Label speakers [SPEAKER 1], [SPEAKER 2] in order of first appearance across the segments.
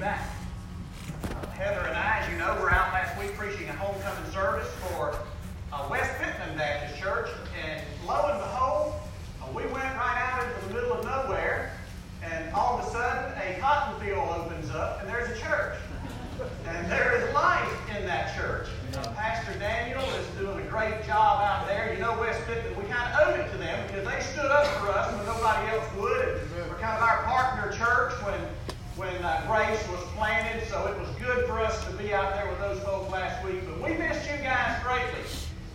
[SPEAKER 1] back. Uh, Heather and I, as you know, were out last week preaching a homecoming service for uh, West Pittman Baptist Church, and lo and behold, uh, we went right out into the middle of nowhere, and all of a sudden, a cotton field opens up, and there's a church. And there is life in that church. Uh, Pastor Daniel is doing a great job out there. You know, West Pittman, we kind of owed it to them because they stood up for us when nobody else would. And we're kind of our partner church when when uh, Grace was planted, so it was good for us to be out there with those folks last week. But we missed you guys greatly.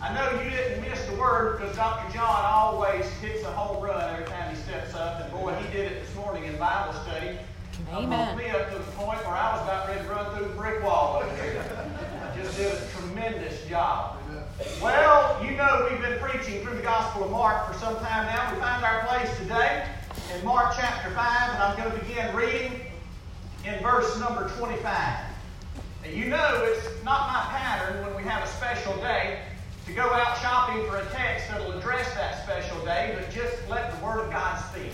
[SPEAKER 1] I know you didn't miss the word because Dr. John always hits a home run every time he steps up, and boy, he did it this morning in Bible study.
[SPEAKER 2] Amen.
[SPEAKER 1] me up to the point where I was about ready to run through the brick wall up here. I just did a tremendous job. Well, you know we've been preaching through the Gospel of Mark for some time now. We find our place today in Mark chapter 5, and I'm going to begin reading in verse number 25. And you know it's not my pattern when we have a special day to go out shopping for a text that'll address that special day, but just let the Word of God speak.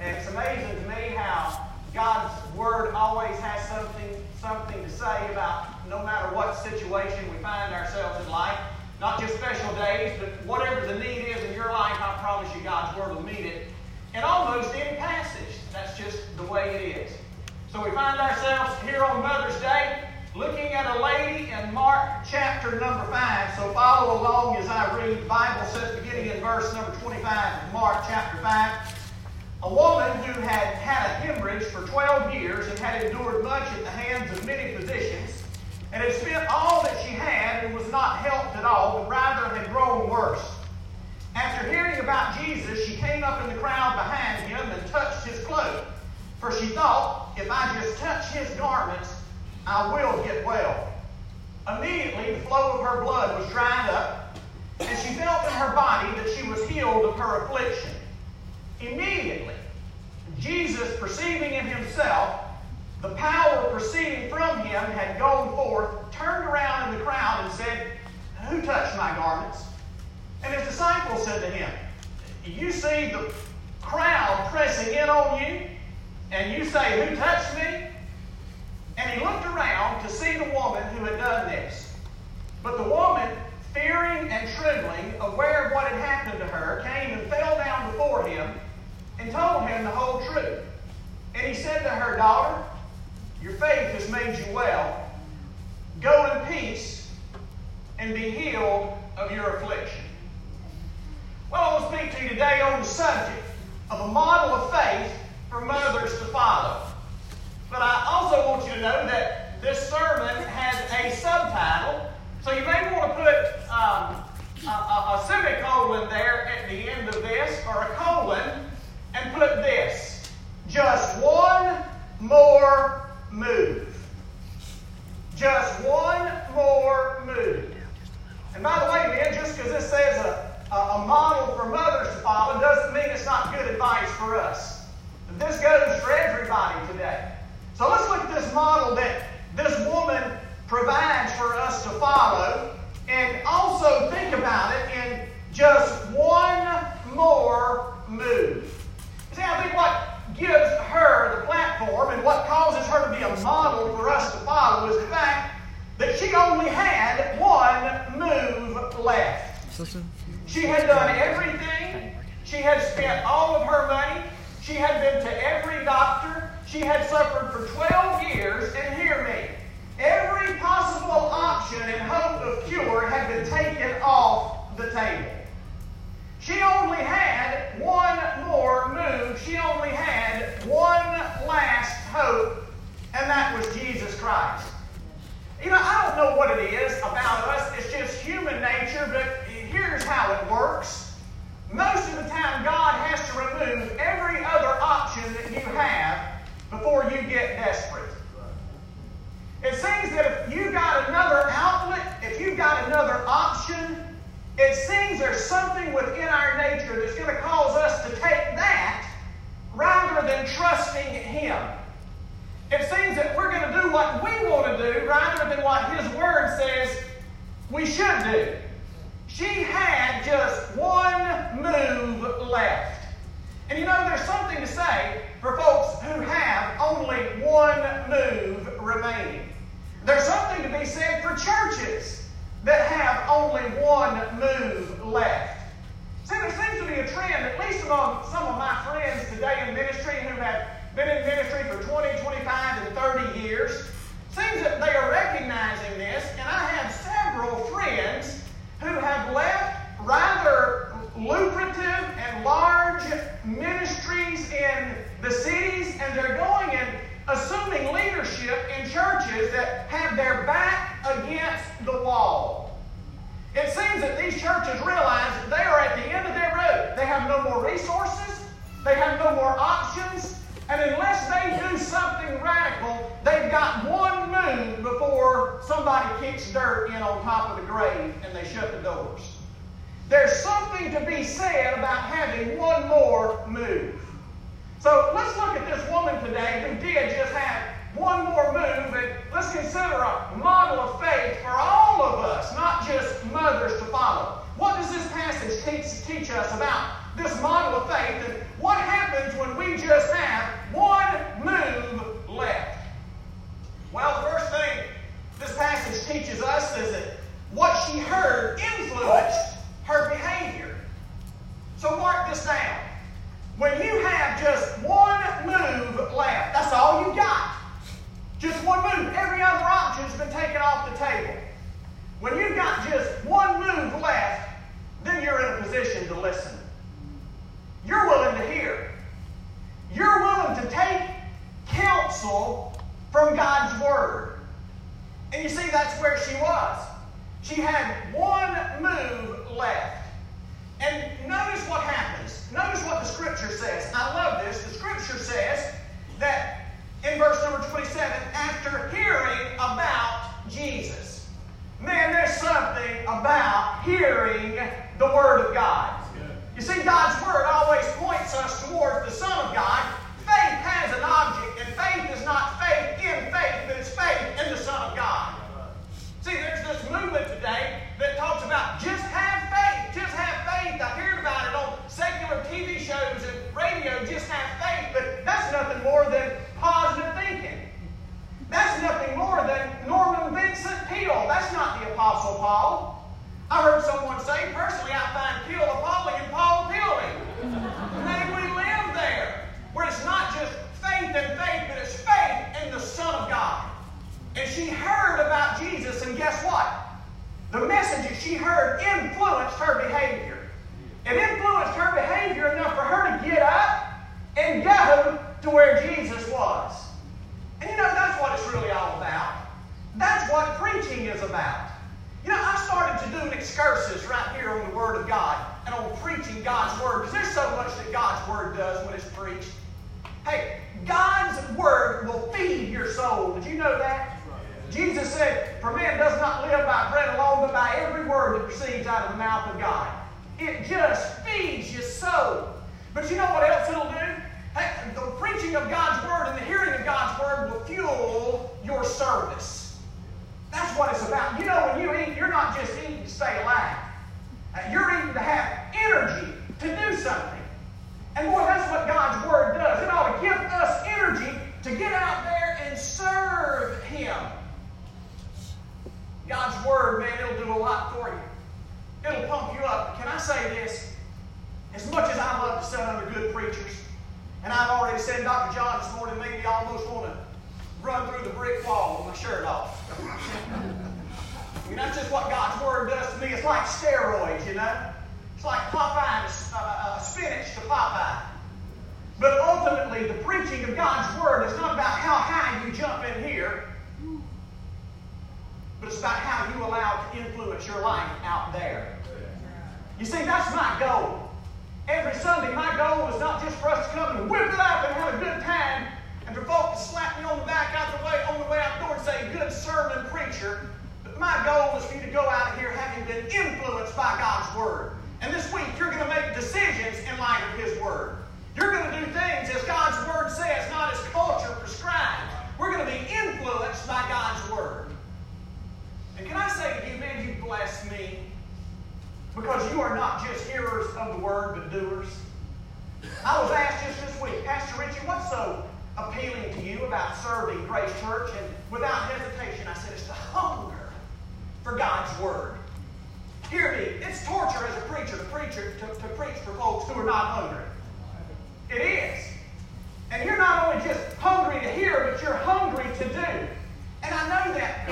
[SPEAKER 1] And it's amazing to me how God's Word always has something, something to say about no matter what situation we find ourselves in life. Not just special days, but whatever the need is in your life, I promise you God's Word will meet it. And almost any passage. That's just the way it is. So we find ourselves here on Mother's Day looking at a lady in Mark chapter number 5. So follow along as I read. The Bible says, beginning in verse number 25 of Mark chapter 5. A woman who had had a hemorrhage for 12 years and had endured much at the hands of many physicians, and had spent all that she had and was not helped at all, but rather had grown worse. After hearing about Jesus, she came up in the crowd behind him and touched his cloak. For she thought, if I just touch his garments, I will get well. Immediately, the flow of her blood was dried up, and she felt in her body that she was healed of her affliction. Immediately, Jesus, perceiving in himself the power proceeding from him had gone forth, turned around in the crowd and said, Who touched my garments? And his disciples said to him, You see the crowd pressing in on you, and you say, Who touched me? And he looked around to see the woman who had done this. But the woman, fearing and trembling, aware of what had happened to her, came and fell down before him and told him the whole truth. And he said to her, Daughter, your faith has made you well. Go in peace and be healed of your affliction. Well, I want to speak to you today on the subject of a model of faith for mothers to follow. But I also want you to know that this sermon has a subtitle, so you may want to put um, a, a, a semicolon there at the end of this, or a colon, and put this just one more move. Just one more move. And by the way, man, just because this says a, a, a model for mothers to follow doesn't mean it's not good advice for us. This goes for everybody today. So let's look at this model that this woman provides for us to follow and also think about it in just one more move. See, I think what gives her the platform and what causes her to be a model for us to follow is the fact that she only had one move left. She had done everything. She had spent all of her money. She had been to every doctor. She had suffered for 12 years. And hear me, every possible option and hope of cure had been taken off the table. She only had one more move. She only had one last hope, and that was Jesus Christ. You know, I don't know what it is about us. It's just human nature, but here's how it works. Most of the time, God has to remove every other option that you have before you get desperate. It seems that if you've got another outlet, if you've got another option, it seems there's something within our nature that's going to cause us to take that rather than trusting Him. It seems that we're going to do what we want to do rather than what His Word says we should do. She had just one move left. And you know, there's something to say for folks who have only one move remaining. There's something to be said for churches that have only one move left. See, there seems to be a trend, at least among some of my friends today in ministry who have been in ministry for 20, 25, and 30 years, seems that they are recognizing this, and I have several friends who have left rather lucrative and large ministries in the cities, and they're going and assuming leadership in churches that have their back against the wall. It seems that these churches realize that they are at the end of their road. They have no more resources, they have no more options, and unless they do something radical, they've got one move before dirt in on top of the grave and they shut the doors. There's something to be said about having one more move. So let's look at this woman today who did just have one more move, and let's consider a model of faith for all of us, not just mothers to follow. What does this passage teach, teach us about this model of faith, and what happens when we just have one move left? Well, the first thing this passage teaches us is that what she heard influenced her behavior. So mark this down. When you have just one move left, that's all you got. Just one move. Every other option's been taken off the table. When you've got just one move left, then you're in a position to listen. You're willing to hear. You're willing to take counsel from God's Word. And you see, that's where she was. She had one move left. And notice what happens. Notice what the Scripture says. I love this. The Scripture says that in verse number 27, after hearing about Jesus. Man, there's something about hearing the Word of God. You see, God's Word always points us towards the Son of God. Faith has an object, and faith is not faith in faith, but it's faith in the Son of God. See, there's this movement today that talks about just have faith, just have faith. I hear about it on secular TV shows and radio, just have faith, but that's nothing more than positive thinking. That's nothing more than Norman Vincent Peale. That's not the Apostle Paul. I heard someone say, personally, I find Peale appalling and Paul appealing. May we live there, where it's not just faith in faith, but it's faith in the Son of God. And she heard about Jesus, and guess what? The messages she heard influenced her behavior. It influenced her behavior enough for her to get up and go to where Jesus was. And you know, that's what it's really all about. That's what preaching is about. You know, I started to do an excursus right here on the Word of God and on preaching God's Word because there's so much that God's Word does when it's preached. Hey, God's Word will feed your soul. Did you know that? Jesus said, For man does not live by bread alone, but by every word that proceeds out of the mouth of God. It just feeds your soul. But you know what else it'll do? Hey, of God's Word and the hearing of God's Word will fuel your service. That's what it's about. You know, when you eat, you're not just eating to stay alive. Uh, you're eating to have energy to do something. And boy, that's what God's Word does. It ought to give us energy to get out there and serve Him. God's Word, man, it'll do a lot for you. It'll pump you up. Can I say this? As much as I love to sit under good preachers, and I've already said Dr. John this morning made me almost want to run through the brick wall with my shirt off. I mean, that's just what God's Word does to me. It's like steroids, you know? It's like Popeye, to, uh, uh, spinach to Popeye. But ultimately, the preaching of God's Word is not about how high you jump in here, but it's about how you allow it to influence your life out there. You see, that's my goal. Every Sunday, my goal is not just for us to come and whip it up and have a good time, and for folks to slap me on the back out the way on the way out the door and say, "Good sermon, preacher." But my goal is for you to go out of here having been influenced by God's Word. And this week, you're going to make decisions in light of His Word. You're going to do things as God's Word says, not as culture prescribes. We're going to be influenced by God's Word. And can I say to you, man, you bless me because you are not just hearers of the word, but doers. I was asked just this week, Pastor Richie, what's so appealing to you about serving Grace Church? And without hesitation, I said, it's the hunger for God's Word. Hear me, it's torture as a preacher to preach, to, to preach for folks who are not hungry. It is. And you're not only just hungry to hear, but you're hungry to do. And I know that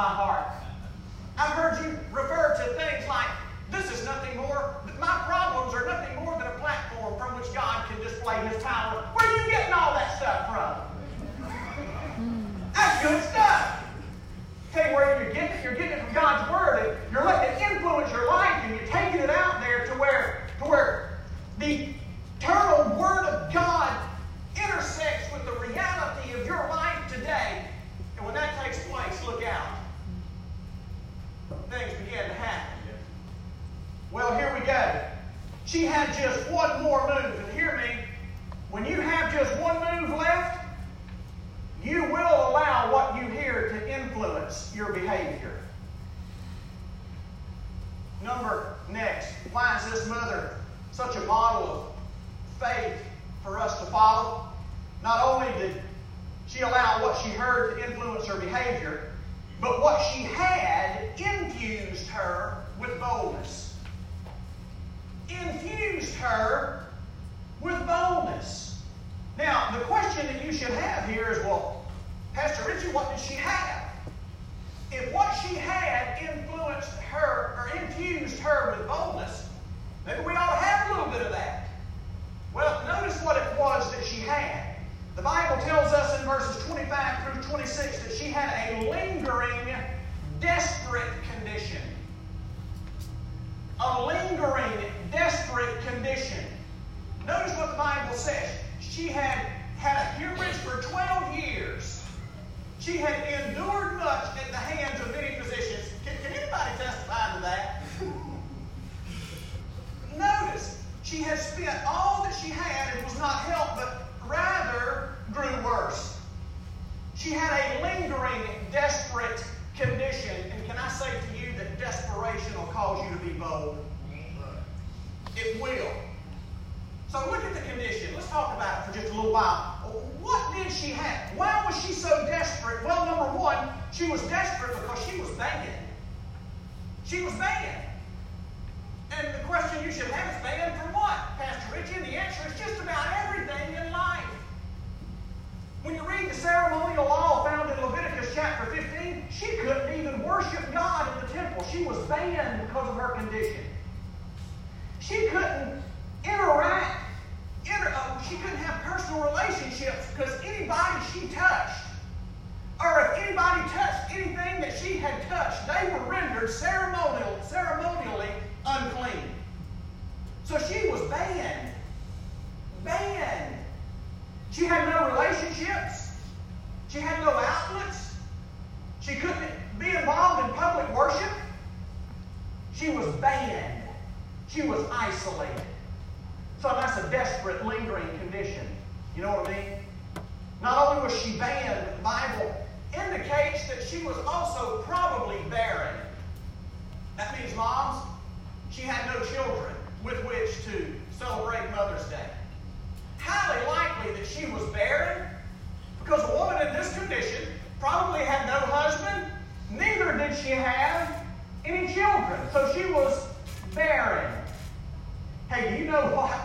[SPEAKER 1] my heart. I've heard you refer to things like, this is nothing more, my problems are nothing more than a platform from which God can display His power. Where are you getting all that stuff from? That's good stuff. Tell you where you're getting it. You're getting it from God's Word, and you're letting it influence your life, and you're taking it out there to where, to where the eternal Word of God intersects with the reality of your life today. And when that takes place, look out. Things begin to happen. Well, here we go. She had just one more move. And hear me, when you have just one move left, you will allow what you hear to influence your behavior. Number next, why is this mother such a model of faith for us to follow? Not only did she allow what she heard to influence her behavior, but what she had infused her with boldness. Infused her with boldness. Now, the question that you should have here is well, Pastor Richie, what did she have? If what she had influenced her or infused her with boldness, maybe we ought to have a little bit of that. Well, notice what it was that she had. The Bible tells us in verses 25 through 26 that she had a lingering, desperate condition. A lingering, desperate condition. Notice what the Bible says. She had had a hemorrhage for 12 years. She had endured much at the hands of many physicians. Can, can anybody testify to that? Notice, she had spent all that she had and was not helped, but rather grew worse. She had a lingering, desperate condition. And can I say to you that desperation will cause you to be bold? It will. So look at the condition. Let's talk about it for just a little while. What did she have? Why was she so desperate? Well, number one, she was desperate because she was banned. She was banned. And the question you should have is banned for what, Pastor Richie? And the answer is just about everything in life. When you read the ceremonial law found in Leviticus chapter 15, she couldn't even worship God in the temple. She was banned because of her condition. She couldn't interact. Inter- uh, she couldn't have personal relationships because anybody she touched, or if anybody touched anything that she had touched, they were rendered ceremonial, ceremonially unclean. So she was banned. Banned. She had no relationships. She had no outlets. She couldn't be involved in public worship. She was banned. She was isolated. So that's a desperate, lingering condition. You know what I mean? Not only was she banned, the Bible indicates that she was also probably barren. That means, moms, she had no children with which to celebrate Mother's Day. Highly likely that she was barren because a woman in this condition probably had no husband, neither did she have any children. So she was barren. Hey, you know what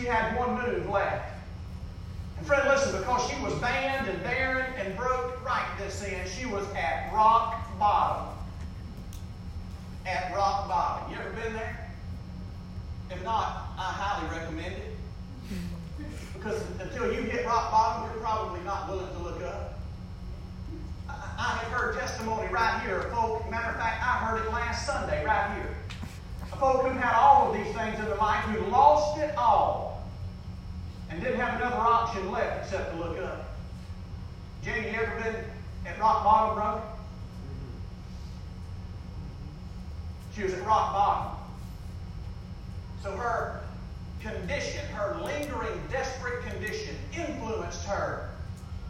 [SPEAKER 1] She had one move left. And friend, listen, because she was banned and barren and broke right this end, she was at rock bottom. At rock bottom. You ever been there? If not, I highly recommend it. Because until you hit rock bottom, you're probably not willing to look up. I have heard testimony right here of folk, matter of fact, I heard it last Sunday right here. A folk who had all of these things in their life who lost it all and didn't have another option left except to look up. Jamie, you ever been at rock bottom, brother? She was at rock bottom. So her condition, her lingering, desperate condition, influenced her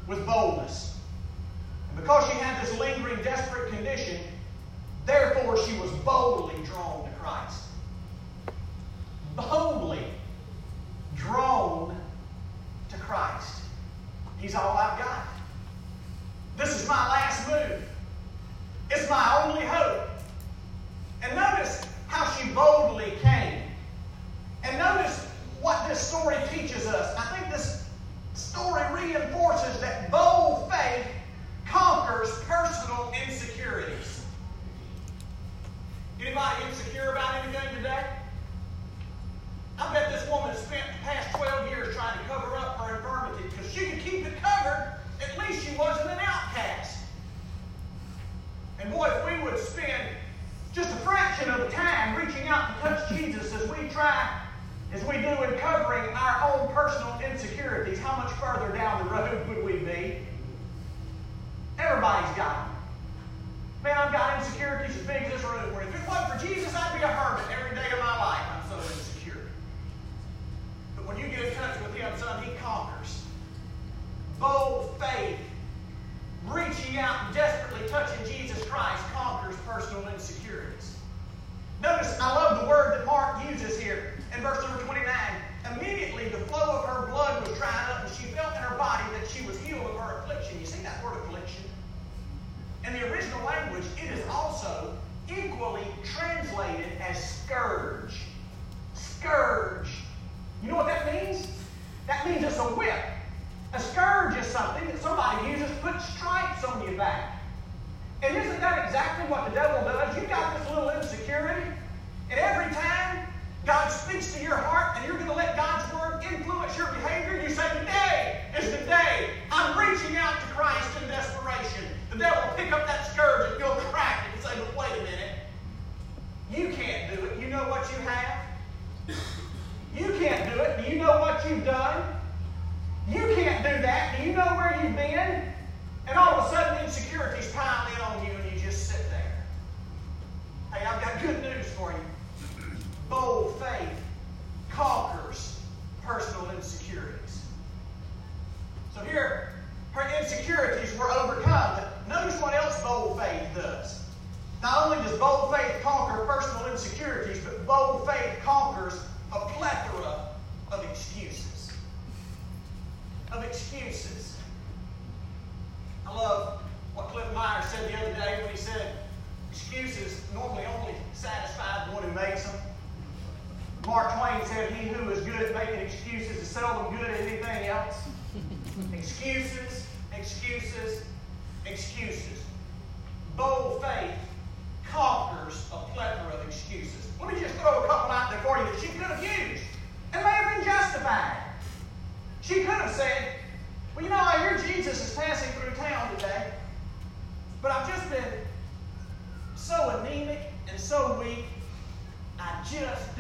[SPEAKER 1] with boldness. And because she had this lingering, desperate condition, therefore she was boldly drawn to Christ. Boldly drawn to Christ. He's all I've got. This is my last move. It's my only hope. And notice how she boldly came. And notice what this story teaches us. I think this story reinforces that bold faith conquers personal insecurities.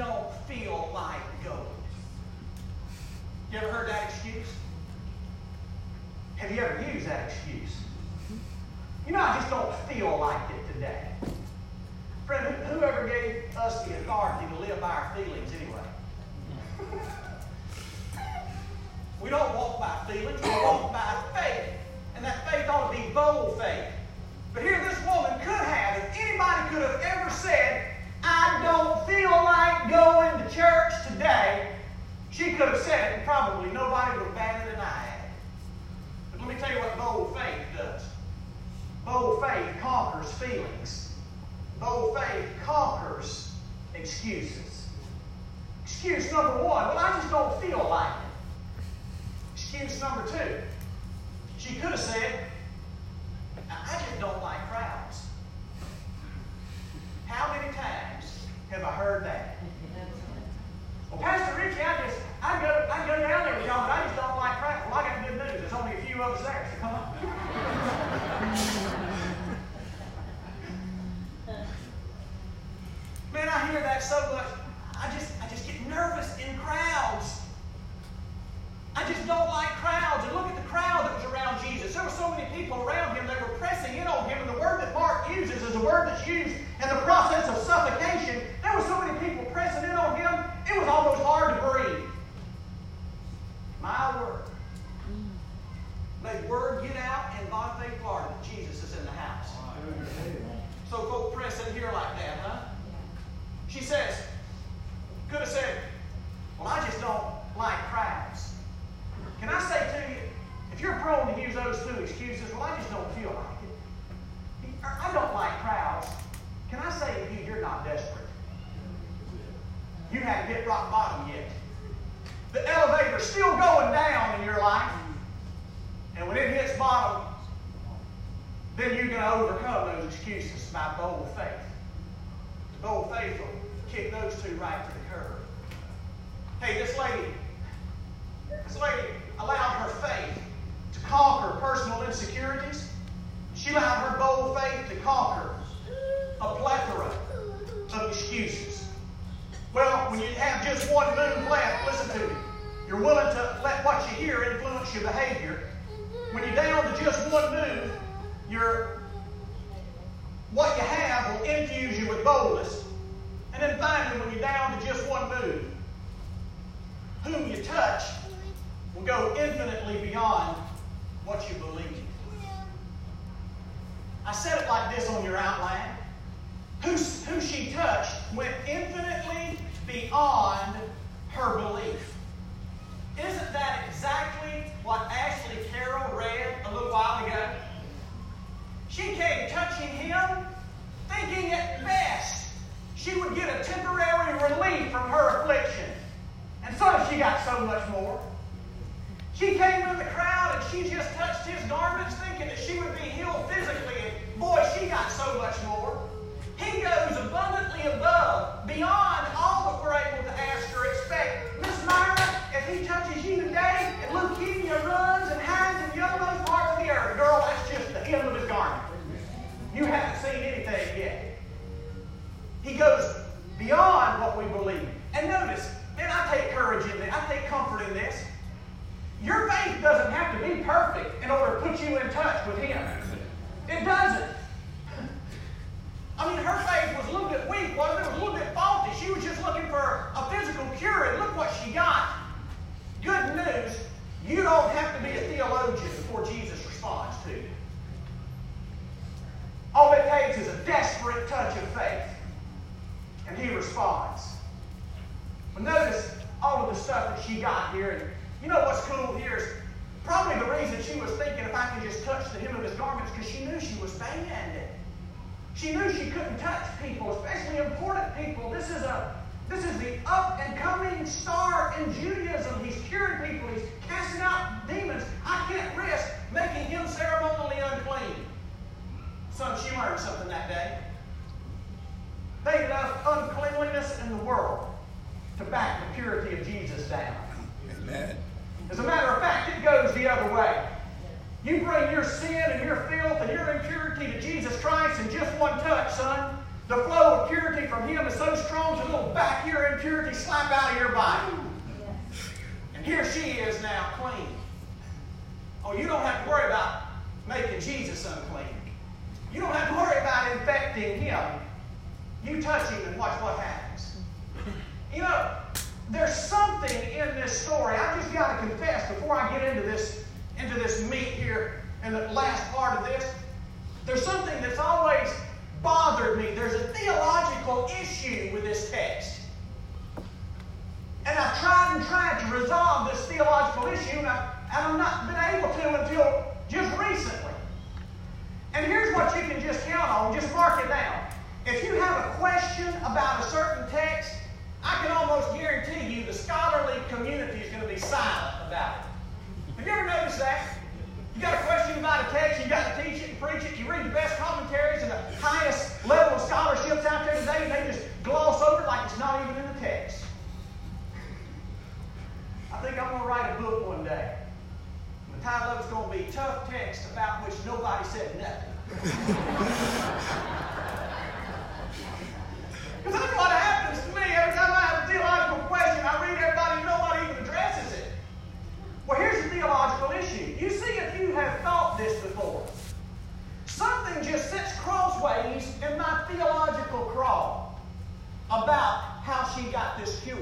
[SPEAKER 1] don't feel like going. You ever heard that excuse? Have you ever used that excuse? You know, I just don't feel like it today. Friend, whoever gave us the authority to live by our feelings anyway? we don't walk by feelings, we walk by faith. And that faith ought to be bold faith. But here this woman could have, if anybody could have ever said, don't feel like going to church today, she could have said it, and probably nobody would have batted an eye. But let me tell you what bold faith does. Bold faith conquers feelings. Bold faith conquers excuses. Excuse number one, well, I just don't feel like it. Excuse number two, she could have said, I just don't like crowds. How many times have I heard that? Well, Pastor Richie, I just I go I go down there with y'all, but I just don't like crowds. Well, I got good news. There's only a few of us there, so come on. Man, I hear that so much. I just I just get nervous in crowds. I just don't like crowds. And look at the crowd that was around Jesus. There were so many people around him that were pressing in on him. And the word that Mark uses is a word that's used in the process of suffocation. There were so many people pressing in on him, it was almost hard to breathe. My word. Let word get out in Bonifay, Florida that Jesus is in the house. So folk press in here like that, huh? She says, could have said, well, I just don't like crowds. Can I say to you, if you're prone to use those two excuses, well, I just don't feel like it. I don't like crowds. Can I say to you, you're not desperate? You haven't hit rock bottom yet. The elevator's still going down in your life. And when it hits bottom, then you're going to overcome those excuses by bold faith. Bold faith will kick those two right to the curb. Hey, this lady, this lady allowed her faith to conquer personal insecurities. She allowed her bold faith to conquer a plethora of excuses. Well, when you have just one move left, listen to me. You're willing to let what you hear influence your behavior. When you're down to just one move, you're, what you have will infuse you with boldness. And then finally, when you're down to just one move, whom you touch will go infinitely beyond what you believe. I said it like this on your outline. Who, who she touched went infinitely beyond her belief. Isn't that exactly what Ashley Carroll read a little while ago? She came touching him, thinking at best she would get a temporary relief from her affliction. And so she got so much more. She came in the crowd and she just touched his garments thinking that she would be healed physically. And boy, she got so much more. He goes abundantly above, beyond all that we're able to ask or expect. Miss Myra, if he touches you today and leukemia runs and hides in the uttermost part of the earth, girl, that's just the hem of his garment. You haven't seen anything yet. He goes beyond what we believe. And notice, and I take courage in this, I take comfort in this. Your faith doesn't have to be perfect in order to put you in touch with Him. It doesn't. I mean, her faith was a little bit weak, wasn't it? It was a little bit faulty. She was just looking for a physical cure, and look what she got. Good news, you don't have to be a theologian before Jesus responds to you. All it takes is a desperate touch of faith, and He responds. But notice all of the stuff that she got here. You know what's cool here is probably the reason she was thinking if I could just touch the hem of his garments because she knew she was banned. She knew she couldn't touch people, especially important people. This is a this is the up and coming star in Judaism. He's curing people. He's casting out demons. I can't risk making him ceremonially unclean. Son, she learned something that day. They left uncleanliness in the world to back the purity of Jesus down.
[SPEAKER 2] Amen.
[SPEAKER 1] As a matter of fact, it goes the other way. You bring your sin and your filth and your impurity to Jesus Christ in just one touch, son. The flow of purity from Him is so strong, a little back here impurity slap out of your body. And here she is now clean. Oh, you don't have to worry about making Jesus unclean. You don't have to worry about infecting Him. You touch Him and watch what happens. You know, there's something in this story. I just got to confess before I get into this into this meat here in the last part of this. There's something that's always bothered me. There's a theological issue with this text. And I've tried and tried to resolve this theological issue, and, I, and I've not been able to until just recently. And here's what you can just count on, just mark it down. If you have a question about a certain text, I can almost guarantee you the scholarly community is going to be silent about it. Have you ever noticed that? You got a question about a text, you got to teach it and preach it, you read the best commentaries and the highest level of scholarships out there today, and they just gloss over it like it's not even in the text. I think I'm going to write a book one day. The title of it's going to be Tough Text About Which Nobody Said Nothing. Because that's what happens to me every time I have a theological question. I read everybody, nobody even addresses it. Well, here's the theological issue. You see, if you have thought this before, something just sits crossways in my theological crawl about how she got this cure.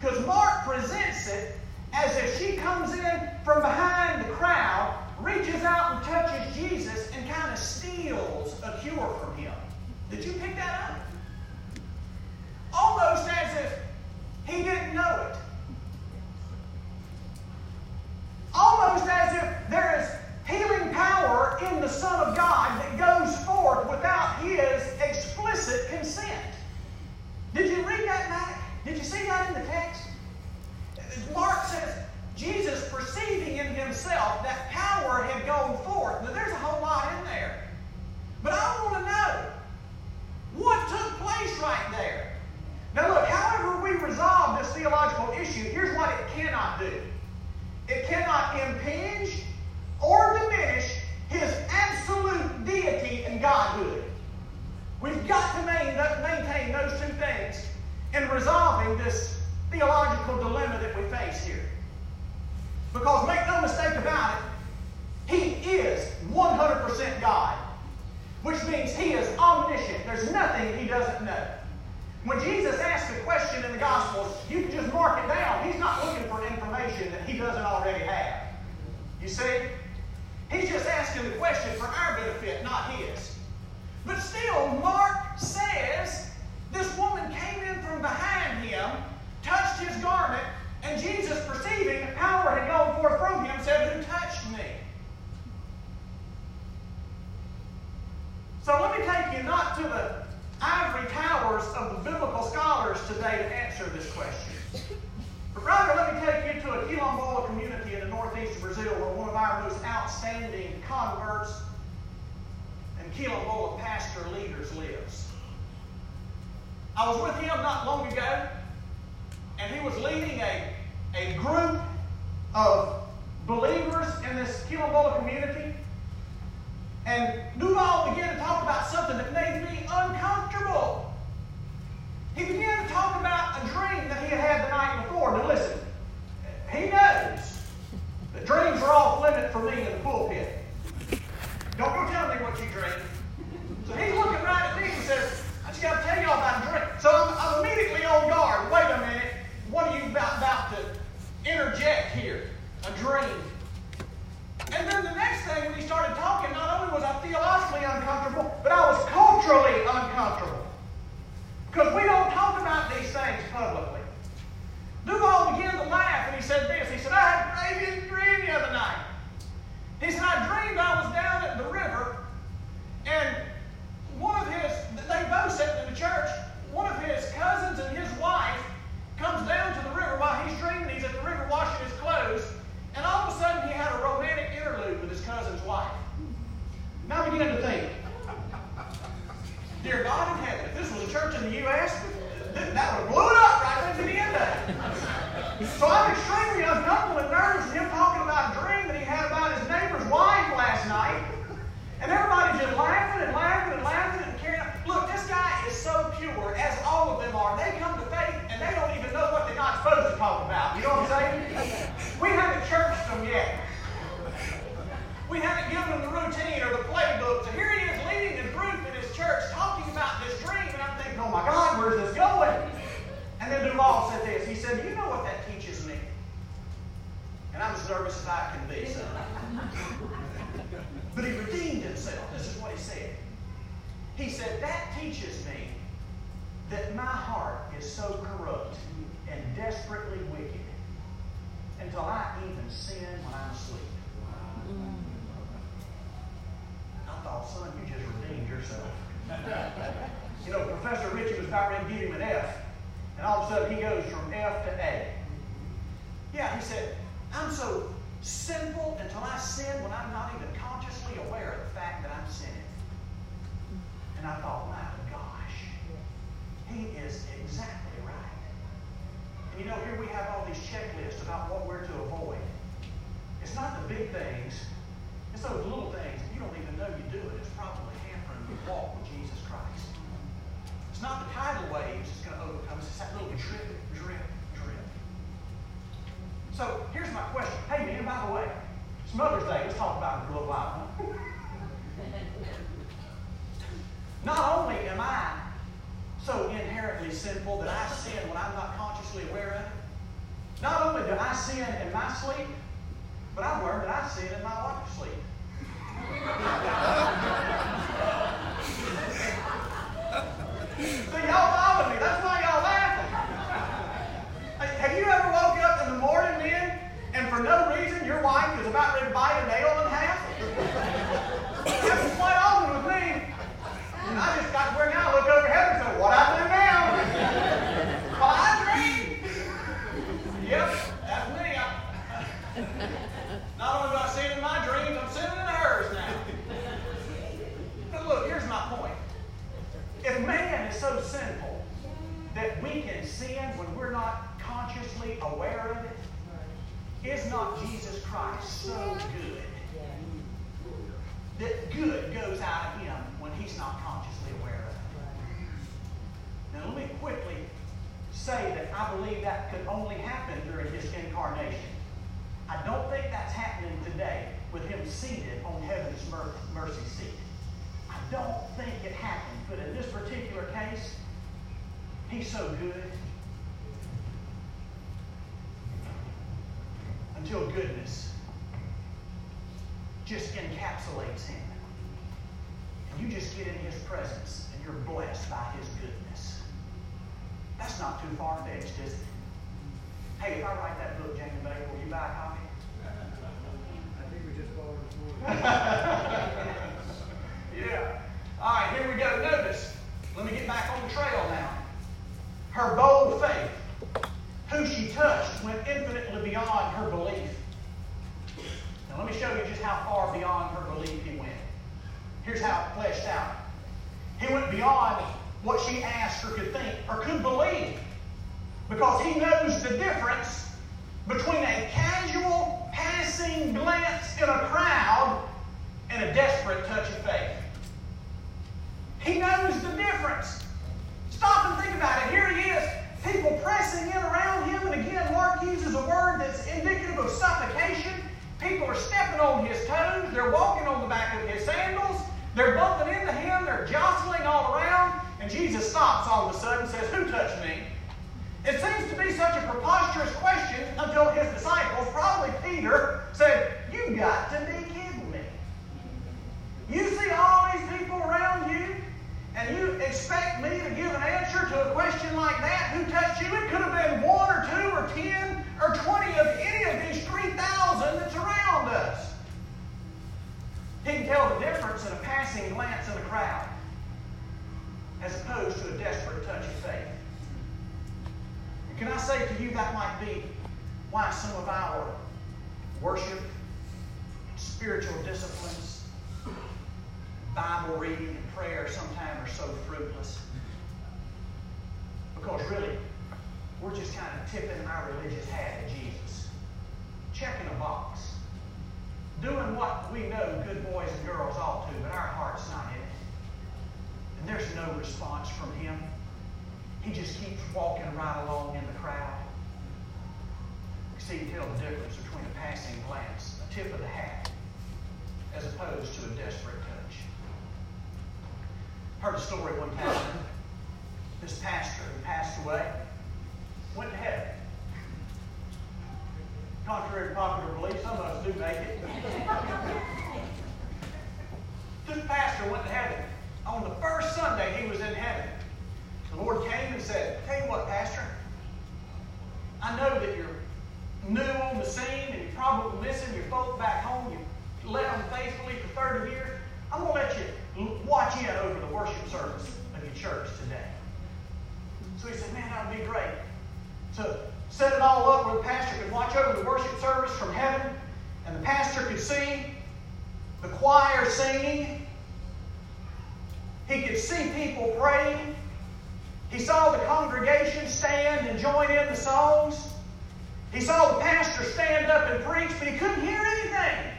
[SPEAKER 1] Because Mark presents it as if she comes in from behind the crowd, reaches out and touches Jesus, and kind of steals a cure from him. Did you pick that up? Almost as if he didn't know it. Almost as if there is healing power in the Son of God that goes forth without his explicit consent. Did you read that, Matt? Did you see that in the text? Mark says, Jesus perceiving in himself that power had gone forth. Now, there's a whole lot in there. But I want to know what took place right there. Now, look, however we resolve this theological issue, here's what it cannot do it cannot impinge or diminish his absolute deity and godhood. We've got to maintain those two things in resolving this theological dilemma that we face here. Because make no mistake about it, he is 100% God, which means he is omniscient. There's nothing he doesn't know. When Jesus asks a question in the Gospels, you can just mark it down. He's not looking for information that he doesn't already have. You see? He's just asking the question for our benefit, not his. But still, Mark says this woman came in from behind him, touched his garment, and Jesus, perceiving the power had gone forth from him, said, Who touched me? So let me take you not to the ivory towers of the biblical scholars today to answer this question. But rather, let me take you to a quilombola community in the northeast of Brazil where one of our most outstanding converts and quilombola pastor leaders lives. I was with him not long ago, and he was leading a, a group of believers in this quilombola community. And Duval began to talk about something that made me uncomfortable. He began to talk about a dream that he had had the night before. Now listen, he knows that dreams are off limit for me in the pulpit. Don't go tell me what you dream. So he's looking right at me and says, I just got to tell y'all about a dream. So I'm, I'm, immediately on guard. Wait a minute. What are you about, about to interject here? A dream. And then the next thing, when he started talking, not only was I theologically uncomfortable, but I was culturally uncomfortable. Because we don't talk about these things publicly. Duval began to laugh and he said this. He said, I had a crazy dream the other night. He said, I dreamed I was down at the river and one of his, they both sat in the church, one of his cousins and his wife comes down to the river while he's dreaming. He's at the river washing his clothes. And all of a sudden, he had a romantic interlude with his cousin's wife. Now begin to think, dear God in heaven, if this was a church in the U.S., that would have blew it up right into the end of it. So I'm extremely uncomfortable and nervous with him talking about a dream that he had about his neighbor's wife last night. And everybody's just laughing and laughing and laughing and carrying on. Look, this guy is so pure, as all of them are. They come to faith and they don't even know what they're not supposed to talk about. You know what I'm saying? We haven't churched them yet. We haven't given them the routine or the playbook. So here he is leading a group in his church talking about this dream, and I'm thinking, oh my God, where's this going? And then Duval said this. observant as I can be, son. But he redeemed himself. This is what he said. He said, That teaches me that my heart is so corrupt and desperately wicked until I even sin when I'm asleep. I thought, son, you just redeemed yourself. you know, Professor Ritchie was about ready to give him an F, and all of a sudden he goes from F to A. Yeah, he said, I'm so sinful until I sin when I'm not even consciously aware of the fact that I'm sinning. And I thought, my gosh, he is exactly right. And you know, here we have all these checklists about what we're to avoid. It's not the big things, it's those little things. You don't even know you do it. It's probably hampering your walk with Jesus Christ. It's not the tidal waves that's going to overcome. It's just that little drip, drip, drip. So here's my question. Hey, man, by the way, it's Mother's Day. Let's talk about it for a little while. Not only am I so inherently sinful that I sin when I'm not consciously aware of it, not only do I sin in my sleep, but I've learned that I sin in my wife's sleep. so y'all follow me. That's why y'all laughing. Have you ever woke up in the morning, men, and for no reason your wife is about ready to bite a nail in half? That's quite often with me. And I just got to where now I look over heaven and say, what I do now? Well, dream. Yep, that's me. I, not only do I sin in my dreams, I'm sinning in hers now. But look, here's my point. If man is so sinful that we can sin when we're not consciously aware it, is not Jesus Christ so good that good goes out of him when he's not consciously aware of it? Now, let me quickly say that I believe that could only happen during his incarnation. I don't think that's happening today with him seated on heaven's mercy seat. I don't think it happened, but in this particular case, he's so good. Until goodness just encapsulates him. And you just get in his presence and you're blessed by his goodness. That's not too far fetched, is it? Hey, if I write that book, Jamie Baker, will you buy a copy?
[SPEAKER 2] I think we just bought it
[SPEAKER 1] yeah. All right, here we go. Notice. Let me get back on the trail now. Her bold faith. Who she touched went infinitely beyond her belief. Now, let me show you just how far beyond her belief he went. Here's how it fleshed out. He went beyond what she asked or could think or could believe because he knows the difference between a casual passing glance in a crowd and a desperate touch of faith. He knows the difference. Stop and think about it. Here he is, people pressing in around him, and again, Mark uses a word that's indicative of suffocation. People are stepping on his toes, they're walking on the back of his sandals, they're bumping into him, they're jostling all around, and Jesus stops all of a sudden and says, Who touched me? It seems to be such a preposterous question until his disciples, probably Peter, said, You got to be kidding me. You see all these people around you, and you expect me to give an answer to a question like that? Who touched you? It could have been one or two or ten or twenty of any of these 3,000 that's around us. He can tell the difference in a passing glance in a crowd as opposed to a desperate touch of faith. And can I say to you that might be why some of our worship, spiritual disciplines, Bible reading and prayer sometimes are so fruitless. Because really, we're just kind of tipping our religious hat at Jesus, checking a box, doing what we know good boys and girls ought to, but our heart's not in it. And there's no response from him. He just keeps walking right along in the crowd. You see, you tell the difference between a passing glance, a tip of the hat, as opposed to a desperate touch. Heard a story one time. This pastor who passed away went to heaven. Contrary to popular belief, some of us do make it. this pastor went to heaven. On the first Sunday he was in heaven, the Lord came and said, Tell you what, Pastor, I know that you're new on the scene and you're probably missing your folk back home. You led them faithfully for 30 years. I'm going to let you watch in over the worship service of your church today. So he said, Man, that would be great. To set it all up where the pastor could watch over the worship service from heaven and the pastor could sing, the choir singing. He could see people praying. He saw the congregation stand and join in the songs. He saw the pastor stand up and preach, but he couldn't hear anything.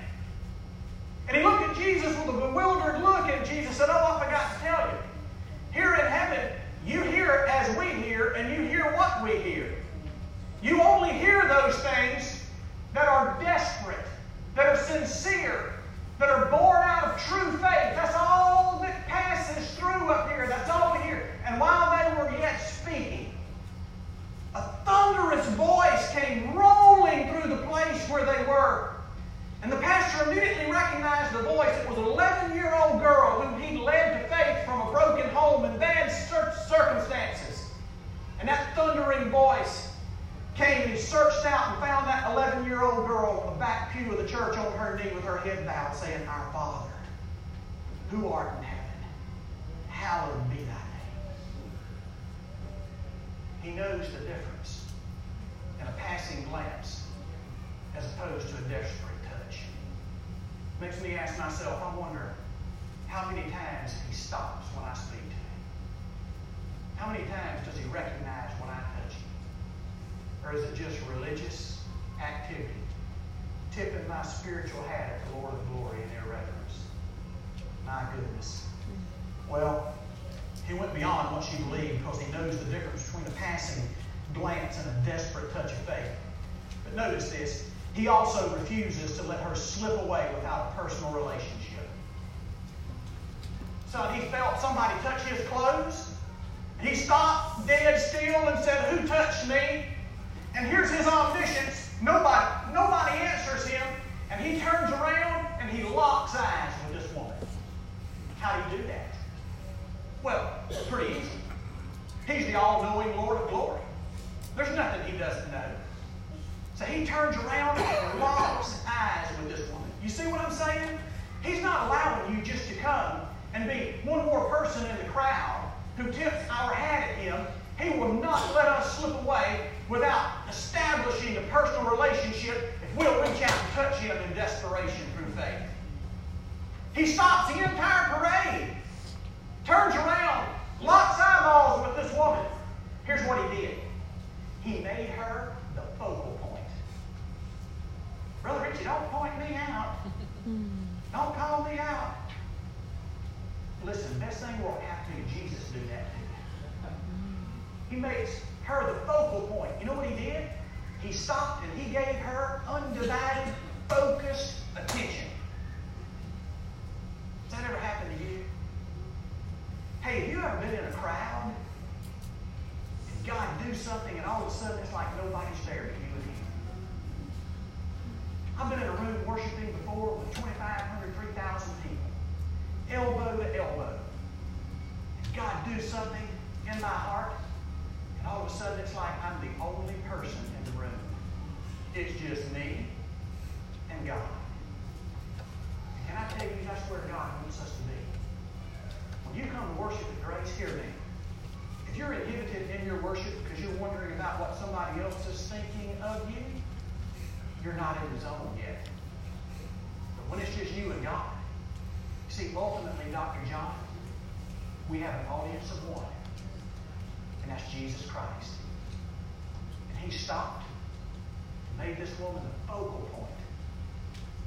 [SPEAKER 1] And he looked at Jesus with a bewildered look, and Jesus said, Oh, I forgot to tell you. Here in heaven, you hear as we hear, and you hear what we hear. You only hear those things that are desperate, that are sincere, that are born out of true faith. That's all that passes through up here. That's all we hear. And while they were yet speaking, a thunderous voice came rolling through the place where they were. And the pastor immediately recognized the voice. It was an 11 year old girl whom he led to faith from a broken home and bad circumstances. And that thundering voice came and he searched out and found that 11 year old girl in the back pew of the church on her knee with her head bowed, saying, Our Father, who art in heaven, hallowed be thy name. He knows the difference in a passing glance as opposed to a desperate touch. Makes me ask myself, I wonder how many times he stops when I speak to him. How many times does he recognize when I touch him? Or is it just religious activity? Tipping my spiritual hat at the Lord of glory in irreverence. My goodness. Well, he went beyond what she believed because he knows the difference between a passing glance and a desperate touch of faith. But notice this he also refuses to let her slip away without a personal relationship. So he felt somebody touch his clothes. He stopped dead still and said, Who touched me? And here's his omniscience. Nobody, nobody answers him. And he turns around and he locks eyes. How do you do that? Well, it's pretty easy. He's the all knowing Lord of glory. There's nothing he doesn't know. So he turns around and locks eyes with this woman. You see what I'm saying? He's not allowing you just to come and be one more person in the crowd who tips our hat at him. He will not let us slip away without establishing a personal relationship if we'll reach out and touch him in desperation. He stops the entire parade, turns around, locks eyeballs with this woman. Here's what he did. He made her the focal point. Brother Richie, don't point me out. don't call me out. Listen, best thing will happen to Jesus do that to. He makes her the focal point. You know what he did? He stopped and he gave her undivided, focused attention. Has that ever happened to you? Hey, have you ever been in a crowd and God do something and all of a sudden it's like nobody's there to you? Again. I've been in a room worshiping before with 2,500, 3,000 people, elbow to elbow. And God do something in my heart, and all of a sudden it's like I'm the only person in the room. It's just me and God. Can I tell you, that's where God wants us to be. When you come to worship at Grace, hear me. If you're inhibited in your worship you're wondering about what somebody else is thinking of you, you're not in the zone yet. But when it's just you and God, see, ultimately, Dr. John, we have an audience of one, and that's Jesus Christ. And he stopped and made this woman the focal point,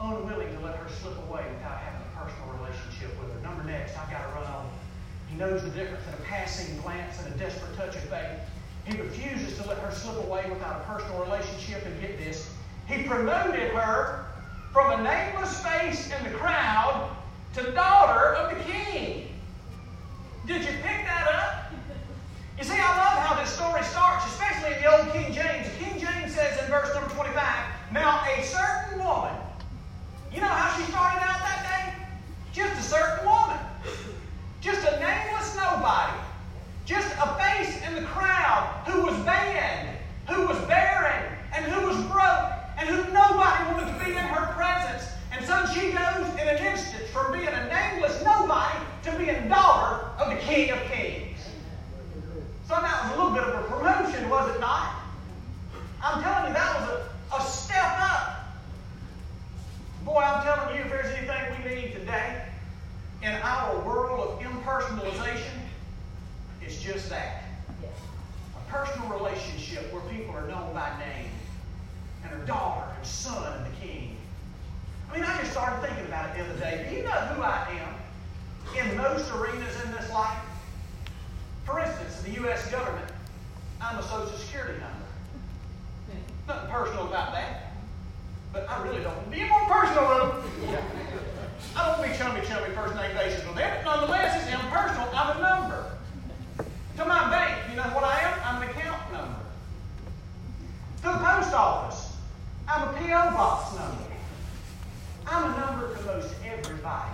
[SPEAKER 1] unwilling to let her slip away without having a personal relationship with her. Number next, I've got to run on. He knows the difference in a passing glance and a desperate touch of faith. He refuses to let her slip away without a personal relationship. And get this, he promoted her from a nameless face in the crowd to daughter of the king. Did you pick that up? You see, I love how this story starts, especially in the old King James. King James says in verse number 25, Now a certain woman, you know how she started out that day? Just a certain woman. Just a nameless nobody. Just a face in the crowd who was bad, who was barren, and who was broke, and who nobody wanted to be in her presence. And so she goes in an instant from being a nameless nobody to being daughter of the King of Kings. So that was a little bit of a promotion, was it not? I'm telling you, that was a, a step up. Boy, I'm telling you, if there's anything we need today in our world of impersonalization, it's just that. Personal relationship where people are known by name and are daughter and son of the king. I mean, I just started thinking about it the other day. Do you know who I am in most arenas in this life? For instance, in the U.S. government, I'm a Social Security number. Nothing personal about that. But I really don't be more personal with them. I don't be chummy chummy first name basis with them. But nonetheless, it's impersonal. I'm a number. To my bank, you know what I am? I'm an account number. To the post office, I'm a P.O. box number. I'm a number to most everybody.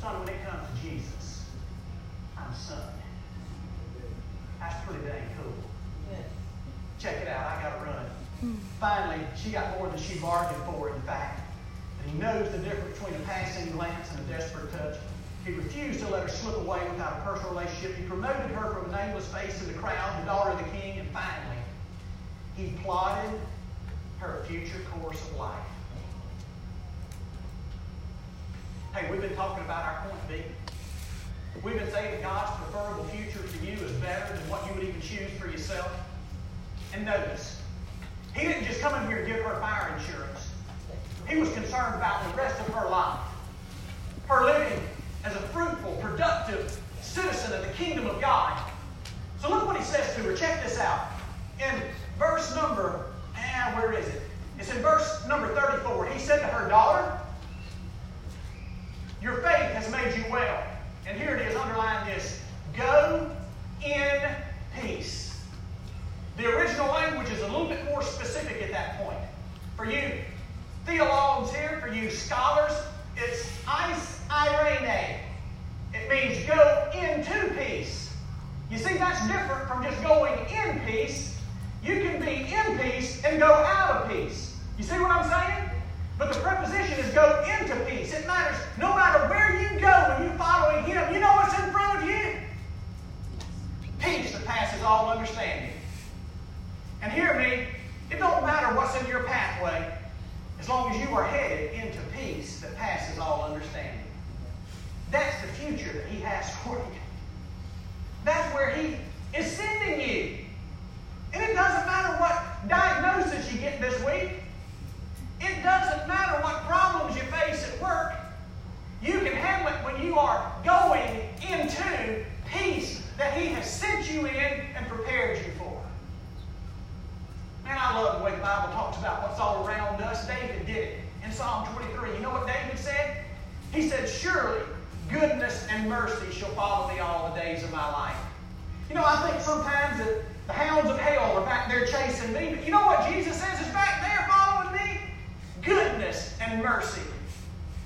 [SPEAKER 1] Son, when it comes to Jesus, I'm son. That's pretty dang cool. Check it out. I got to run. Hmm. Finally, she got more than she bargained for, in fact. And he knows the difference between a passing glance and a desperate touch. He refused to let her slip away without a personal relationship. He promoted her from a nameless face in the crowd, the daughter of the king, and finally, he plotted her future course of life. Hey, we've been talking about our point B. We've been saying that God's preferable future for you is better than what you would even choose for yourself. And notice, He didn't just come in here and give her fire insurance. He was concerned about the rest of her life. Her living as a fruitful, productive citizen of the kingdom of God. So look what he says to her. Check this out. In verse number, ah, where is it? It's in verse number 34. He said to her, Daughter, your faith has made you well. And here it is, underline this. Go in peace. The original language is a little bit more specific at that point. For you theologians here, for you scholars, it's eis eirene. It means go into peace. You see, that's different from just going in peace. You can be in peace and go out of peace. You see what I'm saying? But the preposition is go into peace. It matters no matter where you go when you're following Him. You know what's in front of you? Peace that passes all understanding. And hear me, it don't matter what's in your pathway as long as you are headed into peace that passes all understanding. That's the future that He has for you. That's where He is sending you. And it doesn't matter what diagnosis you get this week. It doesn't matter what problems you face at work. You can handle it when you are going into peace that He has sent you in and prepared you for. Man, I love the way the Bible talks about what's all around us. David did it in Psalm 23. You know what David said? He said, Surely goodness and mercy shall follow me all the days of my life. You know, I think sometimes that the hounds of hell are back there chasing me, but you know what Jesus says is back there following me? Goodness and mercy.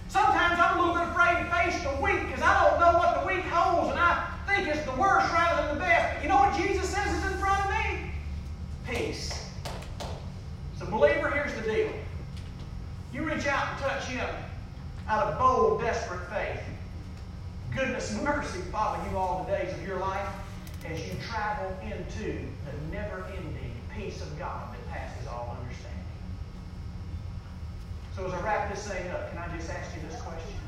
[SPEAKER 1] Sometimes I'm a little bit afraid to face the week because I don't know what the week holds, and I think it's the worst rather than the best. But you know what Jesus says is in front of me? Peace. So, believer, here's the deal. You reach out and touch Him out of bold, desperate faith. Goodness and mercy follow you all the days of your life as you travel into the never ending peace of God that passes all understanding. So, as I wrap this thing up, can I just ask you this question?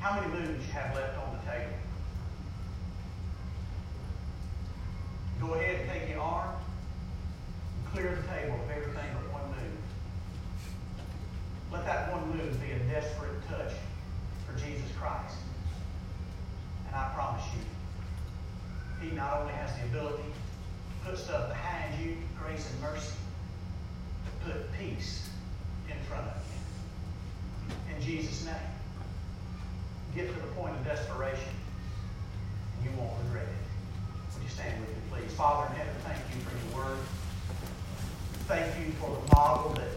[SPEAKER 1] How many moves you have left on the table? Go ahead and take your arm and clear the table of everything but one move. Let that one move be a desperate touch for Jesus Christ. And I promise you, He not only has the ability to put stuff behind you, grace and mercy, but put peace in front of you. In Jesus' name. Get to the point of desperation, and you won't regret it. Would you stand with me, please? Father in heaven, thank you for your word. Thank you for the model that